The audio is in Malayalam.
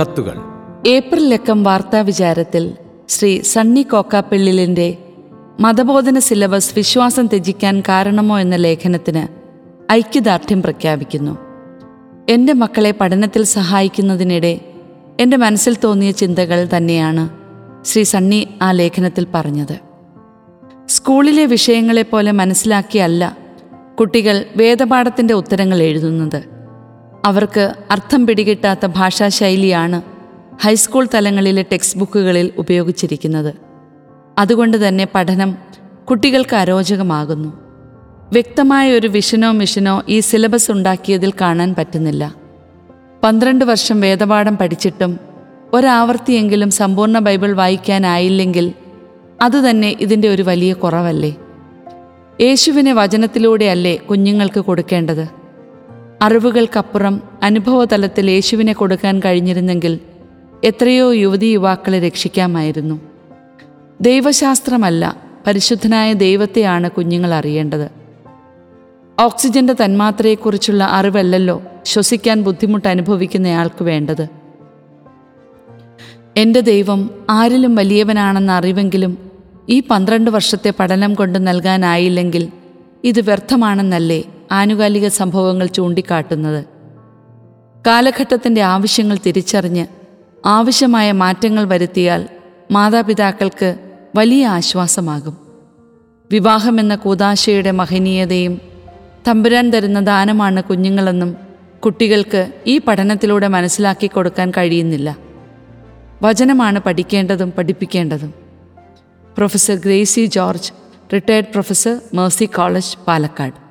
കത്തുകൾ. ഏപ്രിൽ ലക്കം വാർത്താ വിചാരത്തിൽ ശ്രീ സണ്ണി കോക്കാപ്പിള്ളിലിന്റെ മതബോധന സിലബസ് വിശ്വാസം ത്യജിക്കാൻ കാരണമോ എന്ന ലേഖനത്തിന് ഐക്യദാർഢ്യം പ്രഖ്യാപിക്കുന്നു. എന്റെ മക്കളെ പഠനത്തിൽ സഹായിക്കുന്നതിനിടെ എന്റെ മനസ്സിൽ തോന്നിയ ചിന്തകൾ തന്നെയാണ് ശ്രീ സണ്ണി ആ ലേഖനത്തിൽ പറഞ്ഞത്. സ്കൂളിലെ വിഷയങ്ങളെപ്പോലെ മനസ്സിലാക്കിയല്ല കുട്ടികൾ വേദപാഠത്തിന്റെ ഉത്തരങ്ങൾ എഴുതുന്നത്. അവർക്ക് അർത്ഥം പിടികിട്ടാത്ത ഭാഷാശൈലിയാണ് ഹൈസ്കൂൾ തലങ്ങളിലെ ടെക്സ്റ്റ് ബുക്കുകളിൽ ഉപയോഗിച്ചിരിക്കുന്നത്. അതുകൊണ്ട് തന്നെ പഠനം കുട്ടികൾക്ക് അരോചകമാകുന്നു. വ്യക്തമായ ഒരു വിഷനോ മിഷനോ ഈ സിലബസ് ഉണ്ടാക്കിയതിൽ കാണാൻ പറ്റുന്നില്ല. പന്ത്രണ്ട് വർഷം വേദപാഠം പഠിച്ചിട്ടും ഒരാവർത്തിയെങ്കിലും സമ്പൂർണ ബൈബിൾ വായിക്കാനായില്ലെങ്കിൽ അതുതന്നെ ഇതിന്റെ ഒരു വലിയ കുറവല്ലേ? യേശുവിനെ വചനത്തിലൂടെയല്ലേ കുഞ്ഞുങ്ങൾക്ക് കൊടുക്കേണ്ടത്? അറിവുകൾക്കപ്പുറം അനുഭവതലത്തിൽ യേശുവിനെ കൊടുക്കാൻ കഴിഞ്ഞിരുന്നെങ്കിൽ എത്രയോ യുവതി യുവാക്കളെ രക്ഷിക്കാമായിരുന്നു. ദൈവശാസ്ത്രമല്ല പരിശുദ്ധനായ ദൈവത്തെയാണ് കുഞ്ഞുങ്ങൾ അറിയേണ്ടത്. ഓക്സിജന്റെ തന്മാത്രയെക്കുറിച്ചുള്ള അറിവല്ലല്ലോ ശ്വസിക്കാൻ ബുദ്ധിമുട്ട് അനുഭവിക്കുന്നയാൾക്ക് വേണ്ടത്. എന്റെ ദൈവം ആരിലും വലിയവനാണെന്ന അറിവെങ്കിലും ഈ പന്ത്രണ്ട് വർഷത്തെ പഠനം കൊണ്ട് നൽകാനായില്ലെങ്കിൽ ഇത് വ്യർത്ഥമാണെന്നല്ലേ ആനുകാലിക സംഭവങ്ങൾ ചൂണ്ടിക്കാട്ടുന്നത്. കാലഘട്ടത്തിന്റെ ആവശ്യങ്ങൾ തിരിച്ചറിഞ്ഞ് ആവശ്യമായ മാറ്റങ്ങൾ വരുത്തിയാൽ മാതാപിതാക്കൾക്ക് വലിയ ആശ്വാസമാകും. വിവാഹമെന്ന കൂതാശയുടെ മഹനീയതയും തമ്പുരാൻ തരുന്ന ദാനമാണ് കുഞ്ഞുങ്ങളെന്നും കുട്ടികൾക്ക് ഈ പഠനത്തിലൂടെ മനസ്സിലാക്കി കൊടുക്കാൻ കഴിയുന്നില്ല. വചനമാണ് പഠിക്കേണ്ടതും പഠിപ്പിക്കേണ്ടതും. Professor Gracy George retired professor Mercy College Palakkad.